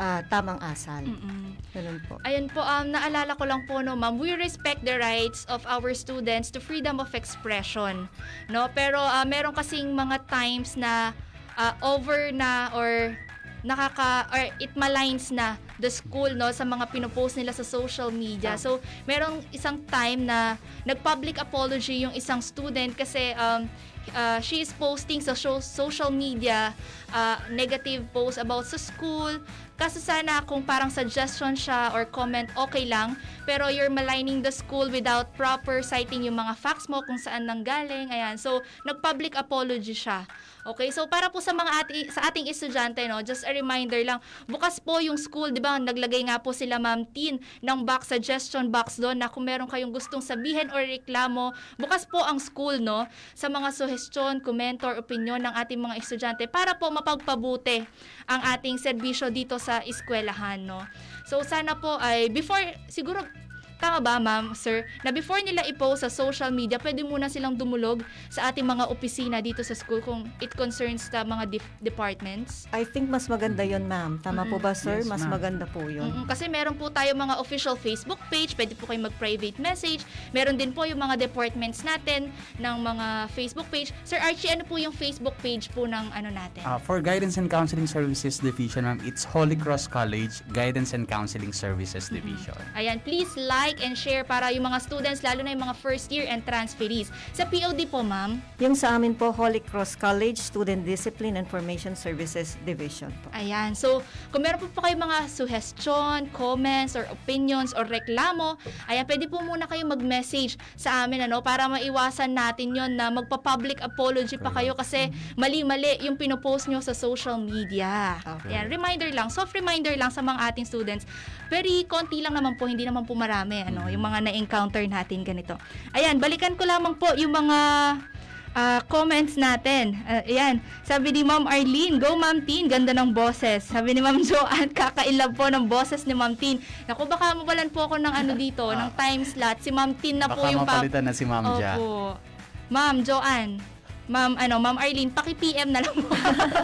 [SPEAKER 10] ah, tamang asal.
[SPEAKER 8] Mm-mm.
[SPEAKER 10] Ganun po.
[SPEAKER 8] Ayun po, um, naalala ko lang po, no, ma'am, we respect the rights of our students to freedom of expression. No? Pero ah, meron kasing mga times na ah, over na or nakaka or it maligns na the school no sa mga pinopost nila sa social media. So, merong isang time na nag-public apology yung isang student kasi um, uh, she is posting sa sho- social media uh, negative post about sa school. Kaso sana kung parang suggestion siya or comment, okay lang. Pero you're maligning the school without proper citing yung mga facts mo kung saan nanggaling. Ayan. So, nag-public apology siya. Okay, so para po sa mga ati, sa ating estudyante, no, just a reminder lang, bukas po yung school, di ba, naglagay nga po sila Ma'am Tin ng box, suggestion box doon na kung meron kayong gustong sabihin or reklamo, bukas po ang school, no, sa mga suggestion, comment or opinion ng ating mga estudyante para po mapagpabuti ang ating serbisyo dito sa eskwelahan, no. So sana po ay before siguro Tama ba, ma'am, sir, na before nila i-post sa social media, pwede muna silang dumulog sa ating mga opisina dito sa school kung it concerns the mga dif- departments?
[SPEAKER 10] I think mas maganda yon ma'am. Tama po ba, sir?
[SPEAKER 9] Yes,
[SPEAKER 10] mas
[SPEAKER 9] ma'am.
[SPEAKER 10] maganda po yun.
[SPEAKER 8] Mm-mm, kasi meron po tayo mga official Facebook page, pwede po kayo mag-private message. Meron din po yung mga departments natin ng mga Facebook page. Sir Archie, ano po yung Facebook page po ng ano natin?
[SPEAKER 9] Uh, for Guidance and Counseling Services Division, ma'am, it's Holy Cross College Guidance and Counseling Services Division.
[SPEAKER 8] Ayan, please like and share para yung mga students, lalo na yung mga first year and transferees. Sa POD po, ma'am,
[SPEAKER 10] Yung sa amin po, Holy Cross College Student Discipline and Formation Services Division po.
[SPEAKER 8] Ayan. So, kung meron po po kayo mga suggestion, comments, or opinions, or reklamo, ayan, pwede po muna kayo mag-message sa amin, ano, para maiwasan natin yon na magpa-public apology pa kayo kasi mali-mali yung pinopost nyo sa social media.
[SPEAKER 10] Okay.
[SPEAKER 8] Ayan, reminder lang, soft reminder lang sa mga ating students. Very konti lang naman po, hindi naman po marami, ano, yung mga na-encounter natin ganito. Ayan, balikan ko lamang po yung mga ah, comments natin. Ah, ayan, sabi ni Ma'am Arlene, go Ma'am Tin, ganda ng boses. Sabi ni Ma'am Joanne, kakailab po ng boses ni Ma'am Tin. Naku, baka mawalan po ako ng ano dito, ng time slot. Si Ma'am Tin na po
[SPEAKER 9] Baka
[SPEAKER 8] yung pa-
[SPEAKER 9] mapalitan na si Ma'am Ja.
[SPEAKER 8] Opo. Ma'am Joanne, Ma'am ano, Ma'am Arlene, paki-PM na lang po.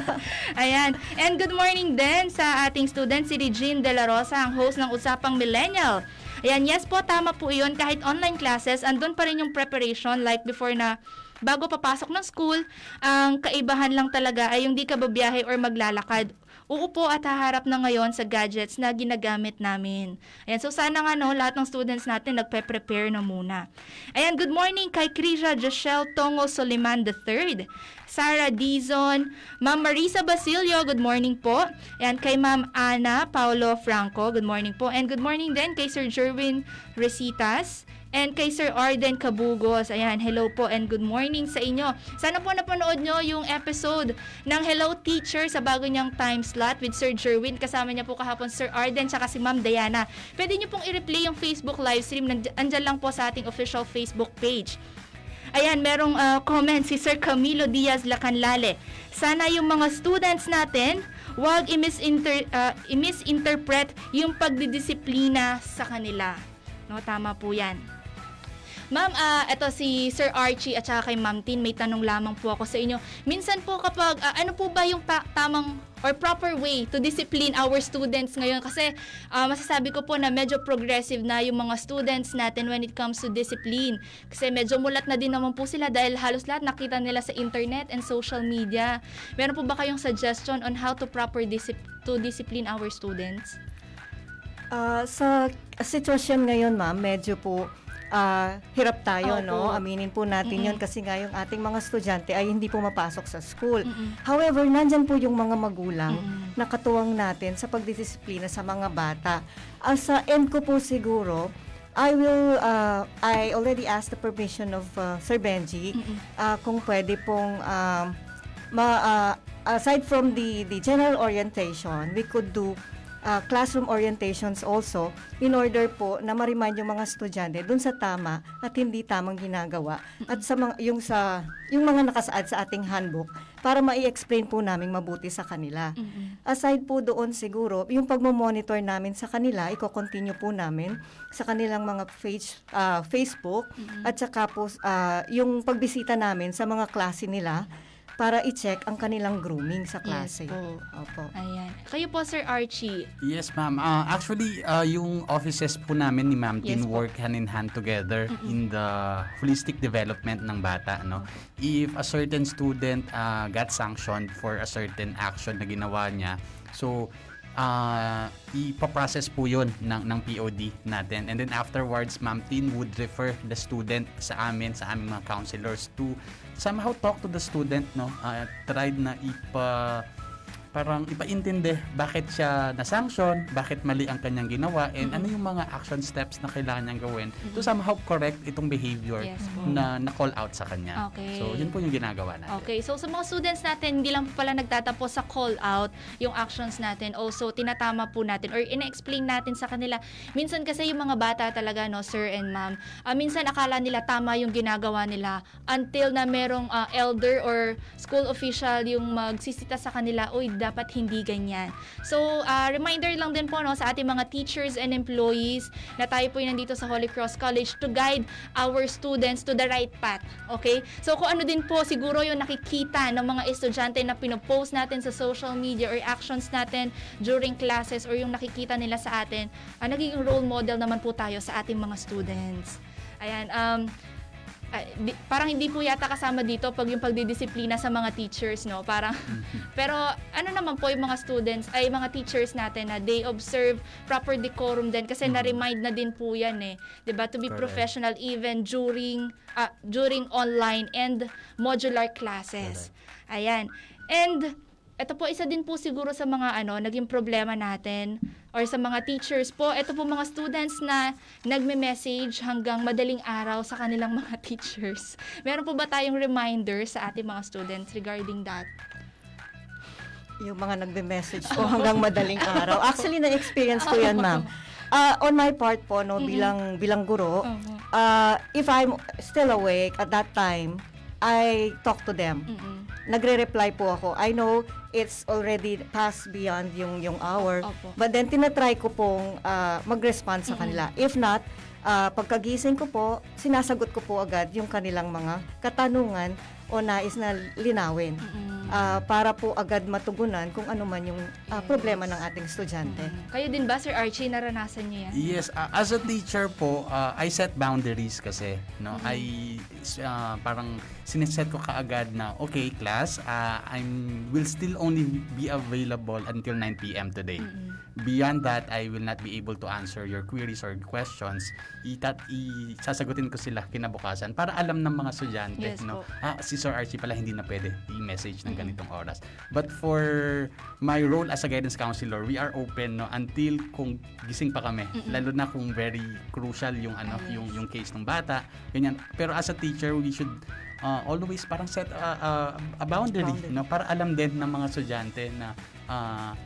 [SPEAKER 8] Ayan. And good morning din sa ating student si Regine De La Rosa, ang host ng Usapang Millennial. Ayan, yes po, tama po yun. Kahit online classes, andun pa rin yung preparation like before na bago papasok ng school, ang kaibahan lang talaga ay yung di ka babiyahe or maglalakad. Uupo at haharap na ngayon sa gadgets na ginagamit namin. Ayan, so sana nga no, lahat ng students natin nagpe-prepare na muna. Ayan, good morning kay Krisha Joshelle Tongo Soliman III. Sarah Dizon, Ma'am Marisa Basilio, good morning po. Ayan, kay Ma'am Ana Paulo Franco, good morning po. And good morning din kay Sir Jerwin Resitas. And kay Sir Arden Kabugos. Ayan, hello po and good morning sa inyo. Sana po napanood nyo yung episode ng Hello Teacher sa bago niyang time slot with Sir Jerwin. Kasama niya po kahapon Sir Arden tsaka si Ma'am Diana. Pwede niyo pong i-replay yung Facebook live stream. Andyan lang po sa ating official Facebook page. Ayan, merong uh, comment si Sir Camilo Diaz Lacanlale. Sana yung mga students natin, wag i-misinter- uh, i-misinterpret yung pagdidisiplina sa kanila. No, tama po yan. Ma'am, ah, eto si Sir Archie at saka kay Ma'am Tin, may tanong lamang po ako sa inyo. Minsan po kapag, ah, ano po ba yung ta- tamang or proper way to discipline our students ngayon? Kasi ah, masasabi ko po na medyo progressive na yung mga students natin when it comes to discipline. Kasi medyo mulat na din naman po sila dahil halos lahat nakita nila sa internet and social media. Meron po ba kayong suggestion on how to proper disip- to discipline our students?
[SPEAKER 10] Ah, sa sitwasyon ngayon, ma'am, medyo po ah, hirap tayo,
[SPEAKER 8] Opo.
[SPEAKER 10] no? Aminin po natin
[SPEAKER 8] Mm-mm.
[SPEAKER 10] yon kasi nga yung ating mga estudyante ay hindi po mapasok sa school.
[SPEAKER 8] Mm-mm.
[SPEAKER 10] However, nandyan po yung mga magulang
[SPEAKER 8] Mm-mm.
[SPEAKER 10] na katuwang natin sa pagdidisiplina sa mga bata. As sa end ko po siguro, I will, uh, I already asked the permission of uh, Sir Benji
[SPEAKER 8] Mm-mm.
[SPEAKER 10] uh, kung pwede pong um, ma, uh, aside from the, the general orientation, we could do uh, classroom orientations also in order po na ma-remind yung mga estudyante dun sa tama at hindi tamang ginagawa at sa mga, yung sa yung mga nakasaad sa ating handbook para ma-explain po namin mabuti sa kanila.
[SPEAKER 8] Mm-mm.
[SPEAKER 10] Aside po doon siguro, yung pagmo-monitor namin sa kanila, i-continue po namin sa kanilang mga page, ah, Facebook at saka po ah, yung pagbisita namin sa mga klase nila para i-check ang kanilang grooming sa klase.
[SPEAKER 8] Yes po.
[SPEAKER 10] Opo.
[SPEAKER 8] Ayan. Kayo po, Sir Archie.
[SPEAKER 9] Yes, ma'am. Uh, actually, uh, yung offices po namin ni Ma'am Tin
[SPEAKER 8] Yes po.
[SPEAKER 9] work hand in hand together in the holistic development ng bata. No? If a certain student uh, got sanctioned for a certain action na ginawa niya, so uh, ipaprocess po yun ng, ng POD natin. And then afterwards, Ma'am Tin would refer the student sa amin, sa aming mga counselors to somehow talk to the student, no? Uh, try na ipa parang ipaintindi bakit siya na-sanction, bakit mali ang kanyang ginawa, and ano yung mga action steps na kailangan niyang gawin to somehow correct itong behavior
[SPEAKER 8] Yes po.
[SPEAKER 9] na na-call out sa kanya.
[SPEAKER 8] Okay.
[SPEAKER 9] So, yun po yung ginagawa natin.
[SPEAKER 8] Okay, so sa mga students natin, hindi lang po pala nagtatapos sa call out yung actions natin. Also, tinatama po natin or ina-explain natin sa kanila. Minsan kasi yung mga bata talaga, no, sir and ma'am, ah, minsan akala nila tama yung ginagawa nila until na merong ah, elder or school official yung magsisita sa kanila, uy, dapat hindi ganyan. So, ah, reminder lang din po no, sa ating mga teachers and employees na tayo po yung nandito sa Holy Cross College to guide our students to the right path. Okay? So, kung ano din po siguro yung nakikita ng mga estudyante na pinopost natin sa social media or actions natin during classes or yung nakikita nila sa atin, ah, nagiging role model naman po tayo sa ating mga students. Ayan, um, di- parang hindi po yata kasama dito pag yung pagdidisiplina sa mga teachers, no? Parang, pero ano naman po yung mga students, ay mga teachers natin na they observe proper decorum din kasi na-remind na din po yan eh. ba To be
[SPEAKER 9] Correct.
[SPEAKER 8] professional even during, ah, during online and modular classes. Ayan. And, ito po isa din po siguro sa mga ano naging problema natin or sa mga teachers po ito po mga students na nagme-message hanggang madaling araw sa kanilang mga teachers meron po ba tayong reminder sa ating mga students regarding that
[SPEAKER 10] Yung mga nagbe-message po hanggang madaling araw. Actually, na-experience ko yan, ma'am. Ah, on my part po, no, bilang bilang guro, ah, if I'm still awake at that time, I talk to them.
[SPEAKER 8] Mm-mm.
[SPEAKER 10] Nagre-reply po ako. I know it's already past beyond yung yung hour,
[SPEAKER 8] Opo.
[SPEAKER 10] but then tinatry ko pong ah, mag-respond sa kanila. If not, ah, pagkagising ko po, sinasagot ko po agad yung kanilang mga katanungan o nais na linawin ah, para po agad matugunan kung ano man yung ah, problema ng ating estudyante.
[SPEAKER 8] kayo din ba Sir Archie naranasan niyo yan
[SPEAKER 9] Yes, uh, as a teacher po, uh, I set boundaries kasi, no. I uh, parang siniset ko kaagad na okay, class, uh, I'm will still only be available until 9 PM today. Beyond that, I will not be able to answer your queries or questions. Itat isasagutin ko sila kinabukasan para alam ng mga estudyante,
[SPEAKER 8] Yes
[SPEAKER 9] no.
[SPEAKER 8] po.
[SPEAKER 9] Ah, si Sir Archie pala hindi na pwede i-message ng ganitong oras. But for my role as a guidance counselor, we are open no until kung gising pa kami. Lalo na kung very crucial yung ano, yung yung case ng bata, ganyan. Pero as a teacher, we should uh, always parang set a, a- a boundary,
[SPEAKER 10] Boundary.
[SPEAKER 9] no para alam din ng mga estudyante na ah,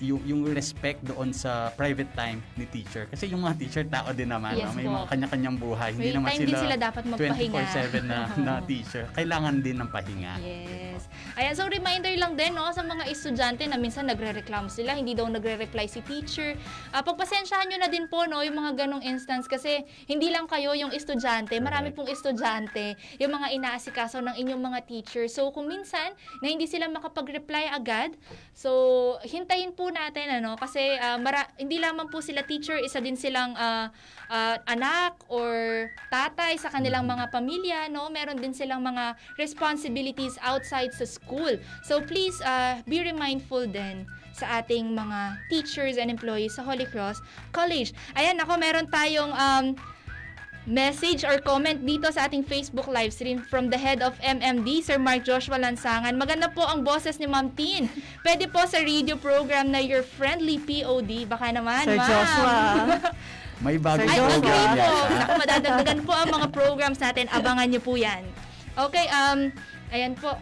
[SPEAKER 9] yung, yung respect doon sa private time ni teacher. Kasi yung mga teacher, tao din naman.
[SPEAKER 8] Yes
[SPEAKER 9] no? May
[SPEAKER 8] po.
[SPEAKER 9] mga kanya-kanyang buhay.
[SPEAKER 8] May
[SPEAKER 9] Hindi naman
[SPEAKER 8] time din sila dapat magpahinga.
[SPEAKER 9] 24-7 na, na teacher. Kailangan din ng pahinga.
[SPEAKER 8] Yes. Ayan, so reminder lang din no, sa mga estudyante na minsan nagre-reklamo sila, hindi daw nagre-reply si teacher. Ah, pagpasensyahan nyo na din po no, yung mga ganong instance kasi hindi lang kayo yung estudyante, marami pong estudyante, yung mga inaasikaso ng inyong mga teacher. So kung minsan na hindi sila makapag-reply agad, so hintayin po natin ano kasi ah, mara- hindi lamang po sila teacher, isa din silang ah, ah, anak or tatay sa kanilang mga pamilya, no? Meron din silang mga responsibilities outside sa school. So please uh, be remindful din sa ating mga teachers and employees sa Holy Cross College. Ayan, ako meron tayong um, message or comment dito sa ating Facebook live stream from the head of MMD, Sir Mark Joshua Lansangan. Maganda po ang boses ni Ma'am Tin. Pwede po sa radio program na Your Friendly POD. Baka naman,
[SPEAKER 10] Sir
[SPEAKER 8] Ma'am.
[SPEAKER 10] Joshua.
[SPEAKER 9] May bagong program
[SPEAKER 8] po.
[SPEAKER 9] yata.
[SPEAKER 8] Naku, madadagdagan po ang mga programs natin. Abangan niyo po yan. Okay, um, ayan po.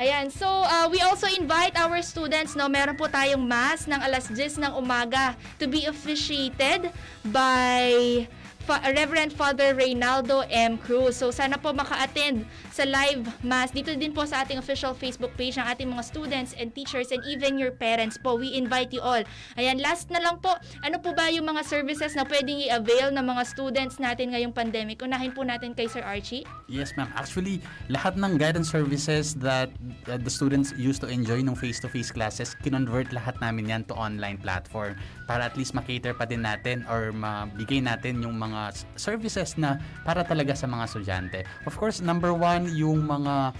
[SPEAKER 8] Ayan, so uh, we also invite our students, no, meron po tayong mass ng alas 10 ng umaga to be officiated by Fa- Reverend Father Reynaldo M. Cruz. So sana po maka-attend sa live mass. Dito din po sa ating official Facebook page ng ating mga students and teachers and even your parents po. We invite you all. Ayan, last na lang po. Ano po ba yung mga services na pwedeng i-avail ng mga students natin ngayong pandemic? Unahin po natin kay Sir Archie.
[SPEAKER 9] Yes, ma'am. Actually, lahat ng guidance services that uh, the students used to enjoy nung face-to-face classes, kinonvert lahat namin yan to online platform para at least makater pa din natin or mabigay natin yung mga services na para talaga sa mga estudyante. Of course, number one, yung mga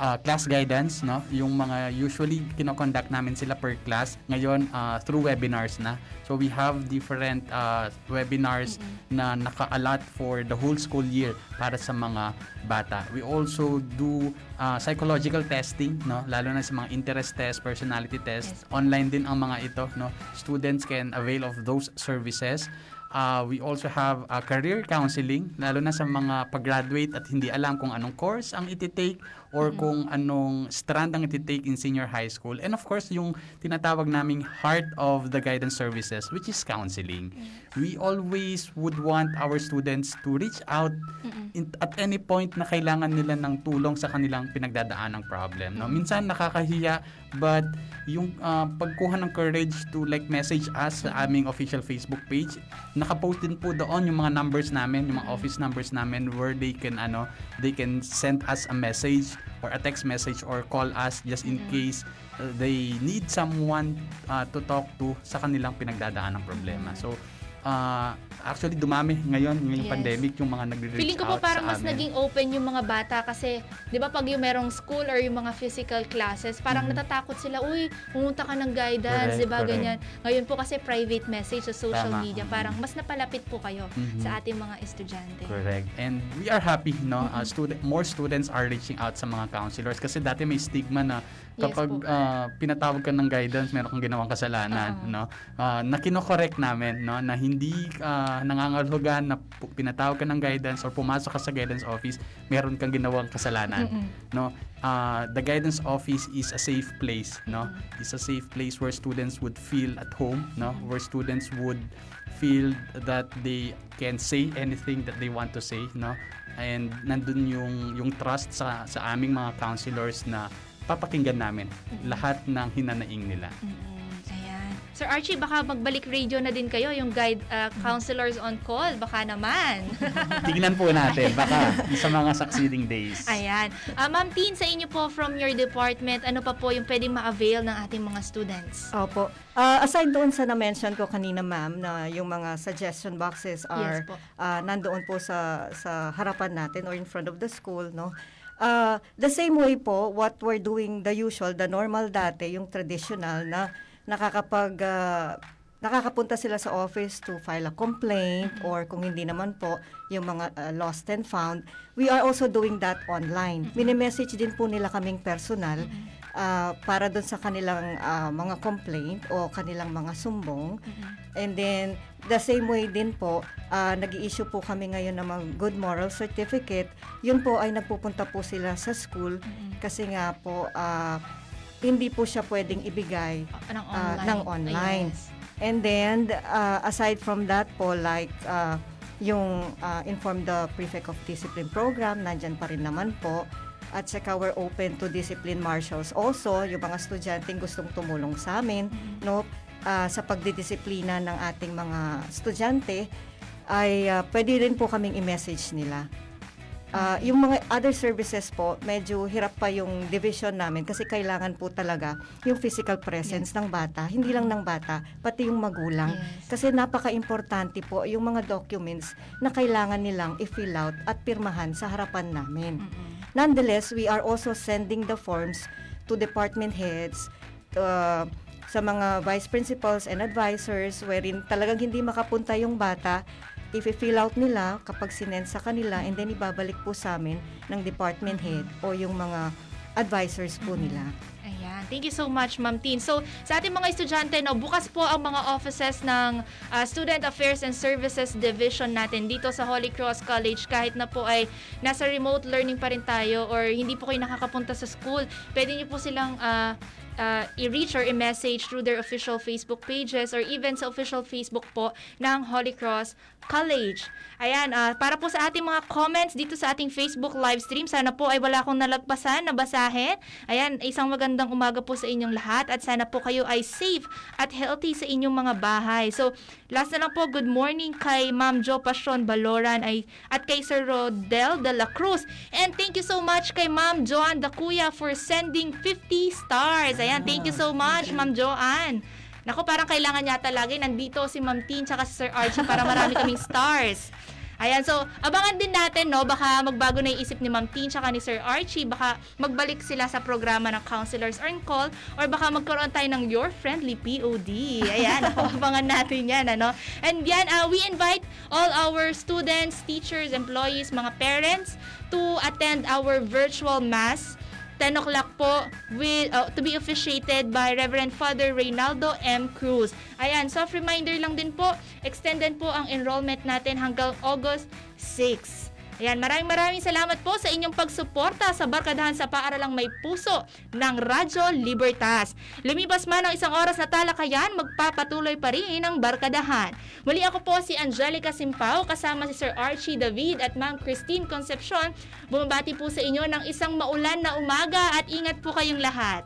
[SPEAKER 9] uh, class guidance, no? Yung mga usually kinoconduct namin sila per class. Ngayon, uh, through webinars na. So we have different uh, webinars na naka-allot for the whole school year para sa mga bata. We also do uh, psychological testing, no? Lalo na sa mga interest test, personality test. Online din ang mga ito, no? Students can avail of those services. Uh, we also have uh, career counseling, lalo na sa mga pag-graduate at hindi alam kung anong course ang iti-take or kung anong strand ang iti-take in senior high school. And of course, yung tinatawag naming heart of the guidance services, which is counseling. We always would want our students to reach out in, at any point na kailangan nila ng tulong sa kanilang pinagdadaan ng problem. No? Minsan nakakahiya, but yung uh, pagkuha ng courage to like message us sa aming official Facebook page, nakapost din po doon yung mga numbers namin, yung mga office numbers namin where they can ano, they can send us a message or a text message or call us just in case uh, they need someone uh, to talk to sa kanilang pinagdadaan ng problema. So, uh, actually dumami ngayon ngayong
[SPEAKER 8] Yes.
[SPEAKER 9] pandemic yung mga nagre-reach
[SPEAKER 8] Feeling ko po parang mas
[SPEAKER 9] amin.
[SPEAKER 8] naging open yung mga bata kasi 'di ba pag yung merong school or yung mga physical classes, parang
[SPEAKER 9] Mhm.
[SPEAKER 8] natatakot sila, uy, pumunta ka ng guidance, 'di ba ganyan. Ngayon po kasi private message sa social
[SPEAKER 9] Tama.
[SPEAKER 8] media, parang mas napalapit po kayo
[SPEAKER 9] Mhm.
[SPEAKER 8] sa ating mga estudyante.
[SPEAKER 9] Correct. And we are happy, no? Uh, student, more students are reaching out sa mga counselors kasi dati may stigma na
[SPEAKER 8] Yes
[SPEAKER 9] kapag
[SPEAKER 8] po.
[SPEAKER 9] uh, pinatawag ka ng guidance, meron kang ginawang kasalanan,
[SPEAKER 8] Oo.
[SPEAKER 9] no? Uh, na kino-correct namin, no? Na hindi uh, nangangalhugan na pinatawag ka ng guidance or pumasok ka sa guidance office, meron kang ginawang kasalanan, no? Uh, the guidance office is a safe place, no? It's a safe place where students would feel at home, no? Where students would feel that they can say anything that they want to say, no? And nandun yung yung trust sa sa aming mga counselors na papakinggan namin lahat ng hinanaing nila.
[SPEAKER 8] Mm, Ayan. Sir Archie, baka magbalik radio na din kayo, yung guide uh, counselors on call, baka naman.
[SPEAKER 9] Tignan po natin baka sa mga succeeding days.
[SPEAKER 8] Ayan. Ah, Ma'am Tin, sa inyo po from your department, ano pa po yung pwedeng ma-avail ng ating mga students?
[SPEAKER 10] Opo. Ah, aside doon sa na-mention ko kanina, ma'am, na yung mga suggestion boxes are
[SPEAKER 8] Yes po.
[SPEAKER 10] ah, nandoon po sa sa harapan natin or in front of the school, no? Ah, the same way po, what we're doing, the usual, the normal dati, yung traditional na nakakapag ah, nakakapunta sila sa office to file a complaint or kung hindi naman po yung mga ah, lost and found we are also doing that online. Mini-message din po nila kaming personal ah, para doon sa kanilang ah, mga complaint o kanilang mga sumbong and then the same way din po ah, nag-i-issue po kami ngayon ng mga good moral certificate yun po ay nagpupunta po sila sa school kasi nga po ah, hindi po siya pwedeng ibigay
[SPEAKER 8] Ng
[SPEAKER 10] ah,
[SPEAKER 8] online.
[SPEAKER 10] ng online.
[SPEAKER 8] Yes.
[SPEAKER 10] And then, uh, aside from that po, like uh, yung uh, Inform the Prefect of Discipline program, nandyan pa rin naman po. At saka we're open to discipline marshals also, yung mga estudyanteng gustong tumulong sa amin, no, uh, sa pagdidisiplina ng ating mga estudyante, ay uh, pwede rin po kaming i-message nila. Ah, yung mga other services po, medyo hirap pa yung division namin kasi kailangan po talaga yung physical presence ng bata, hindi lang ng bata, pati yung magulang.
[SPEAKER 8] Yes.
[SPEAKER 10] Kasi napaka-importante po yung mga documents na kailangan nilang i-fill out at pirmahan sa harapan namin. Nonetheless, we are also sending the forms to department heads, uh, sa mga vice principals and advisors wherein talagang hindi makapunta yung bata i-fill out nila kapag sinend sa kanila and then ibabalik po sa amin ng department head o yung mga advisors po nila.
[SPEAKER 8] Ayan. Thank you so much, Ma'am Tin. So, sa ating mga estudyante, no, bukas po ang mga offices ng ah, Student Affairs and Services Division natin dito sa Holy Cross College. Kahit na po ay nasa remote learning pa rin tayo or hindi po kayo nakakapunta sa school, pwede niyo po silang ah, ah, i-reach or i-message through their official Facebook pages or even sa official Facebook po ng Holy Cross College. Ayan, ah, para po sa ating mga comments dito sa ating Facebook live stream, sana po ay wala akong nalagpasan na basahin. Ayan, isang magandang umaga po sa inyong lahat at sana po kayo ay safe at healthy sa inyong mga bahay. So, last na lang po, good morning kay Ma'am Jo Passion Baloran ay, at kay Sir Rodel de la Cruz. And thank you so much kay Ma'am Joan Dakuya for sending 50 stars. Ayan, thank you so much, Ma'am Joanne. Nako, parang kailangan yata lagi nandito si Ma'am Tin tsaka si Sir Archie para marami kaming stars. Ayan, so abangan din natin, no, baka magbago na isip ni Ma'am Tin tsaka ni Sir Archie, baka magbalik sila sa programa ng Counselors on Call or baka magkaroon tayo ng Your Friendly POD. Ayan, ako, abangan natin yan, ano. And yan, uh, we invite all our students, teachers, employees, mga parents to attend our virtual mass 10 o'clock po with, uh, to be officiated by Reverend Father Reynaldo M. Cruz. Ayan, soft reminder lang din po, extended po ang enrollment natin hanggang August 6. Ayan, maraming maraming salamat po sa inyong pagsuporta sa Barkadahan sa Paaralang May Puso ng Radyo Libertas. Lumipas man ang isang oras na talakayan, magpapatuloy pa rin ang Barkadahan. Muli ako po si Angelica Simpao kasama si Sir Archie David at Ma'am Christine Concepcion. Bumabati po sa inyo ng isang maulan na umaga at ingat po kayong lahat.